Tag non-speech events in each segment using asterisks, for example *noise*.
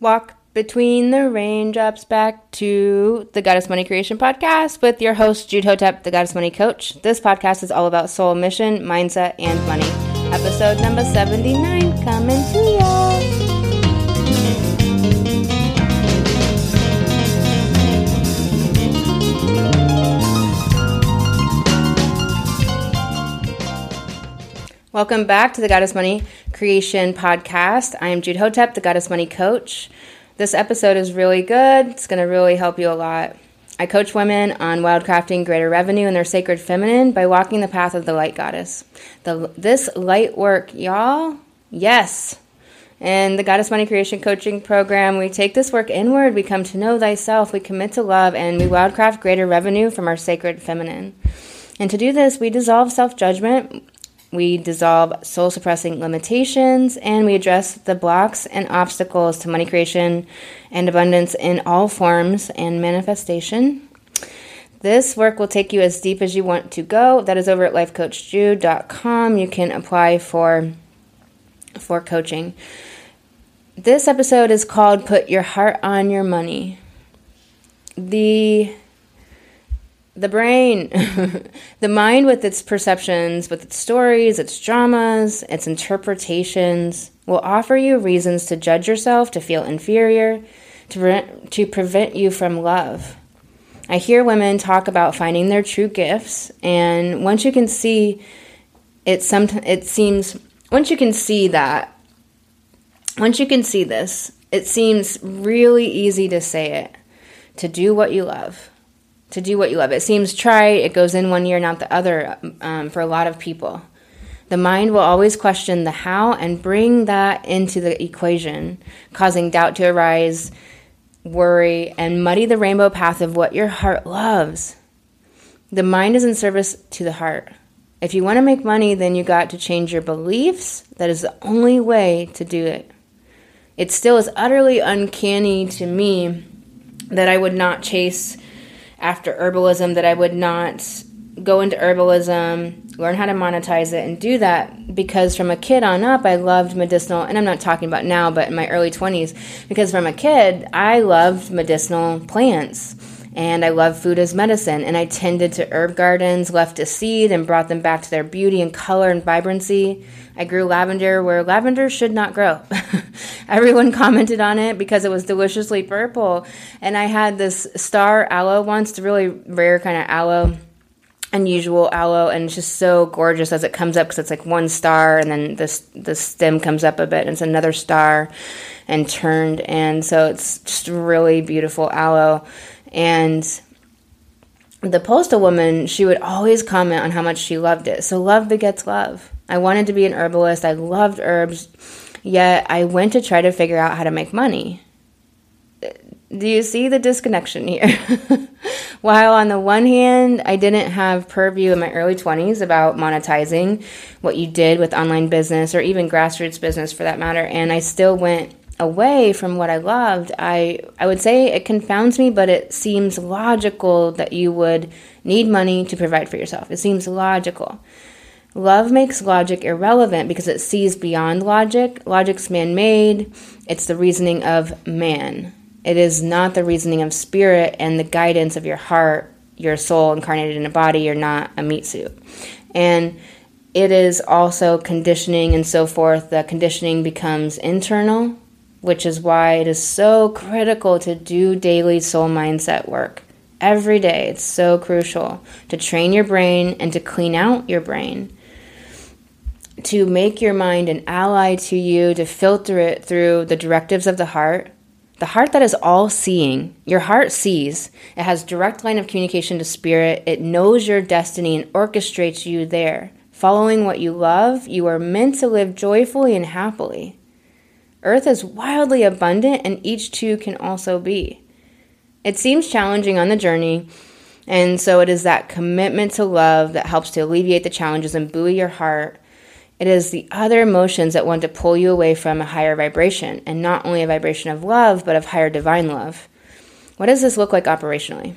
Walk between the raindrops back to the Goddess Money Creation Podcast with your host, Jude Hotep, the Goddess Money Coach. This podcast is all about soul mission, mindset, and money. Episode number 79 coming to y'all. Welcome back to the Goddess Money Creation Podcast. I am Jude Hotep, the Goddess Money Coach. This episode is really good. It's going to really help you a lot. I coach women on wildcrafting greater revenue in their sacred feminine by walking the path of the light goddess. The, this light work, y'all, yes. In the Goddess Money Creation Coaching Program, we take this work inward, we come to know thyself, we commit to love, and we wildcraft greater revenue from our sacred feminine. And to do this, we dissolve self judgment, we dissolve soul suppressing limitations and we address the blocks and obstacles to money creation and abundance in all forms and manifestation. This work will take you as deep as you want to go. That is over at lifecoachjude.com. You can apply for for coaching. This episode is called Put Your Heart on Your Money. The the brain, *laughs* the mind with its perceptions, with its stories, its dramas, its interpretations, will offer you reasons to judge yourself, to feel inferior, to, pre- to prevent you from love. I hear women talk about finding their true gifts, and once you can see it, sometimes it seems once you can see that, once you can see this, it seems really easy to say it, to do what you love to do what you love. It seems trite, it goes in one ear, not the other um, for a lot of people. The mind will always question the how and bring that into the equation, causing doubt to arise, worry, and muddy the rainbow path of what your heart loves. The mind is in service to the heart. If you want to make money, then you got to change your beliefs. That is the only way to do it. It still is utterly uncanny to me that I would not chase after herbalism that I would not go into herbalism, learn how to monetize it, and do that because from a kid on up, I loved medicinal, and I'm not talking about now, but in my early 20s, because from a kid, I loved medicinal plants. And I love food as medicine, and I tended to herb gardens, left a seed, and brought them back to their beauty and color and vibrancy. I grew lavender where lavender should not grow. *laughs* Everyone *laughs* commented on it because it was deliciously purple. And I had this star aloe once, the really rare kind of aloe unusual aloe and it's just so gorgeous as it comes up because it's like one star and then this the stem comes up a bit and it's another star and turned. And so it's just really beautiful aloe. And the postal woman she would always comment on how much she loved it. So love begets love. I wanted to be an herbalist. I loved herbs Yet I went to try to figure out how to make money. Do you see the disconnection here? *laughs* While on the one hand, I didn't have purview in my early 20s about monetizing what you did with online business or even grassroots business for that matter, and I still went away from what I loved, I I would say it confounds me, but it seems logical that you would need money to provide for yourself. It seems logical. Love makes logic irrelevant because it sees beyond logic. Logic's man made, it's the reasoning of man. It is not the reasoning of spirit and the guidance of your heart, your soul incarnated in a body. You're not a meat suit. And it is also conditioning and so forth. The conditioning becomes internal, which is why it is so critical to do daily soul mindset work. Every day, it's so crucial to train your brain and to clean out your brain to make your mind an ally to you, to filter it through the directives of the heart. The heart that is all seeing, your heart sees. It has direct line of communication to spirit. It knows your destiny and orchestrates you there. Following what you love, you are meant to live joyfully and happily. Earth is wildly abundant, and each two can also be. It seems challenging on the journey, and so it is that commitment to love that helps to alleviate the challenges and buoy your heart it is the other emotions that want to pull you away from a higher vibration, and not only a vibration of love, but of higher divine love. What does this look like operationally?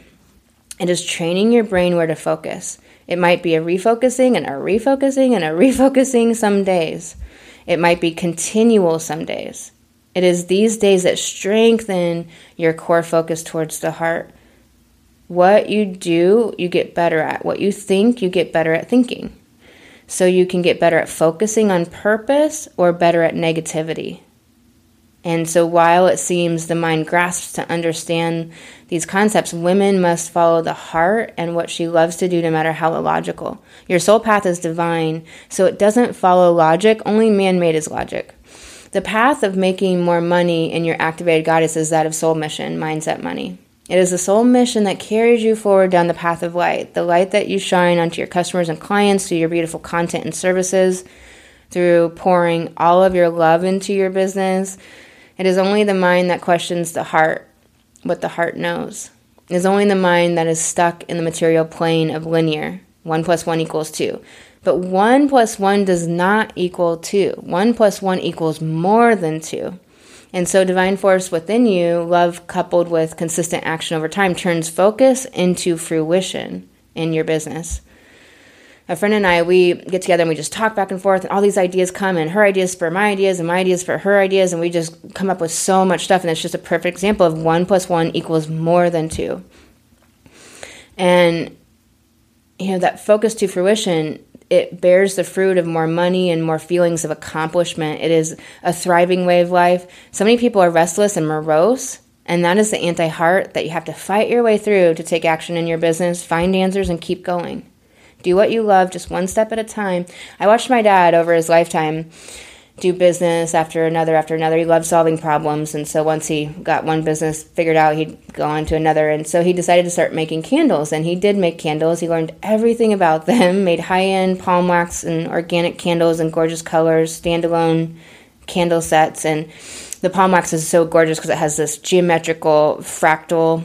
It is training your brain where to focus. It might be a refocusing and a refocusing and a *laughs* refocusing some days. It might be continual some days. It is these days that strengthen your core focus towards the heart. What you do, you get better at. What you think, you get better at thinking. So you can get better at focusing on purpose or better at negativity. And so while it seems the mind grasps to understand these concepts, women must follow the heart and what she loves to do no matter how illogical. Your soul path is divine, so it doesn't follow logic, only man made is logic. The path of making more money in your activated goddess is that of soul mission, mindset money. It is the soul mission that carries you forward down the path of light, the light that you shine onto your customers and clients through your beautiful content and services, through pouring all of your love into your business. It is only the mind that questions the heart, what the heart knows. It is only the mind that is stuck in the material plane of linear. One plus one equals two. But 1 plus 1 does not equal 2. 1 plus 1 equals more than 2. And so, divine force within you, love coupled with consistent action over time, turns focus into fruition in your business. A friend and I, we get together and we just talk back and forth, and all these ideas come, and her ideas for my ideas, and my ideas for her ideas, and we just come up with so much stuff. And it's just a perfect example of one plus one equals more than two. And, you know, that focus to fruition it bears the fruit of more money and more feelings of accomplishment. It is a thriving way of life. So many people are restless and morose, and that is the anti heart that you have to fight your way through to take action in your business, find answers, and keep going. Do what you love just one step at a time. I watched my dad over his lifetime do business after another after another. He loved solving problems, and so once he got one business figured out, he'd go on to another. And so he decided to start making candles, and he did make candles. He learned everything about *laughs* them, made high end palm wax and organic candles in gorgeous colors, standalone candle sets, and the palm wax is so gorgeous because it has this geometrical fractal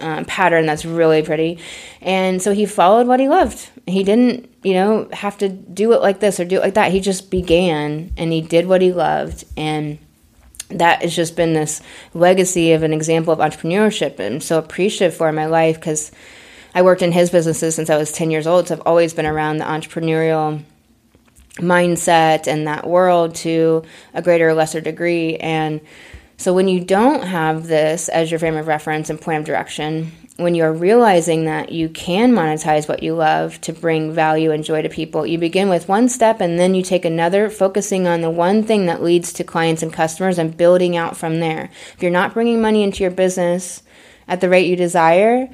uh, pattern that's really pretty. And so he followed what he loved. He didn't, you know, have to do it like this or do it like that. He just began and he did what he loved. And that has just been this legacy of an example of entrepreneurship. I'm so appreciative for my life because I worked in his businesses since I was 10 years old. So I've always been around the entrepreneurial mindset and that world to a greater or lesser degree. And so when you don't have this as your frame of reference and point of direction, when you're realizing that you can monetize what you love to bring value and joy to people, you begin with one step and then you take another, focusing on the one thing that leads to clients and customers and building out from there. If you're not bringing money into your business at the rate you desire,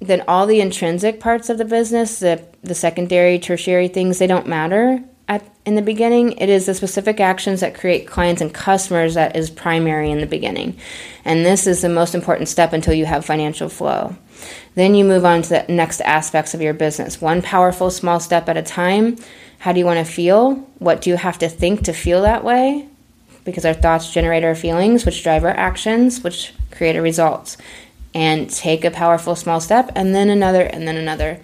then all the intrinsic parts of the business, the, the secondary, tertiary things, they don't matter at, in the beginning, it is the specific actions that create clients and customers that is primary in the beginning. And this is the most important step until you have financial flow. Then you move on to the next aspects of your business. One powerful small step at a time. How do you want to feel? What do you have to think to feel that way? Because our thoughts generate our feelings, which drive our actions, which create our results. And take a powerful small step, and then another, and then another.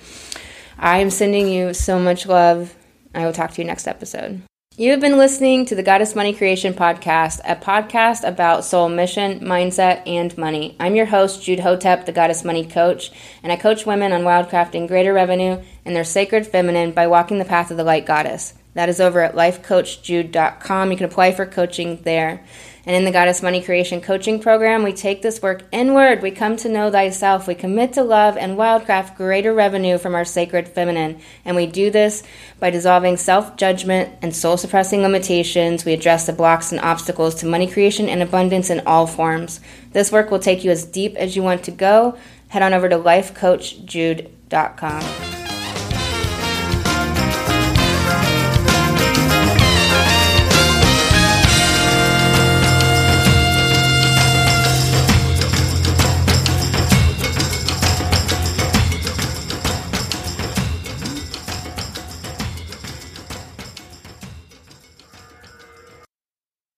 I am sending you so much love I will talk to you next episode. You have been listening to the Goddess Money Creation Podcast, a podcast about soul mission, mindset, and money. I'm your host, Jude Hotep, the Goddess Money Coach, and I coach women on wildcrafting greater revenue and their sacred feminine by walking the path of the light goddess. That is over at lifecoachjude.com. You can apply for coaching there. And in the Goddess Money Creation Coaching Program, we take this work inward. We come to know thyself. We commit to love and wildcraft greater revenue from our sacred feminine. And we do this by dissolving self judgment and soul suppressing limitations. We address the blocks and obstacles to money creation and abundance in all forms. This work will take you as deep as you want to go. Head on over to lifecoachjude.com.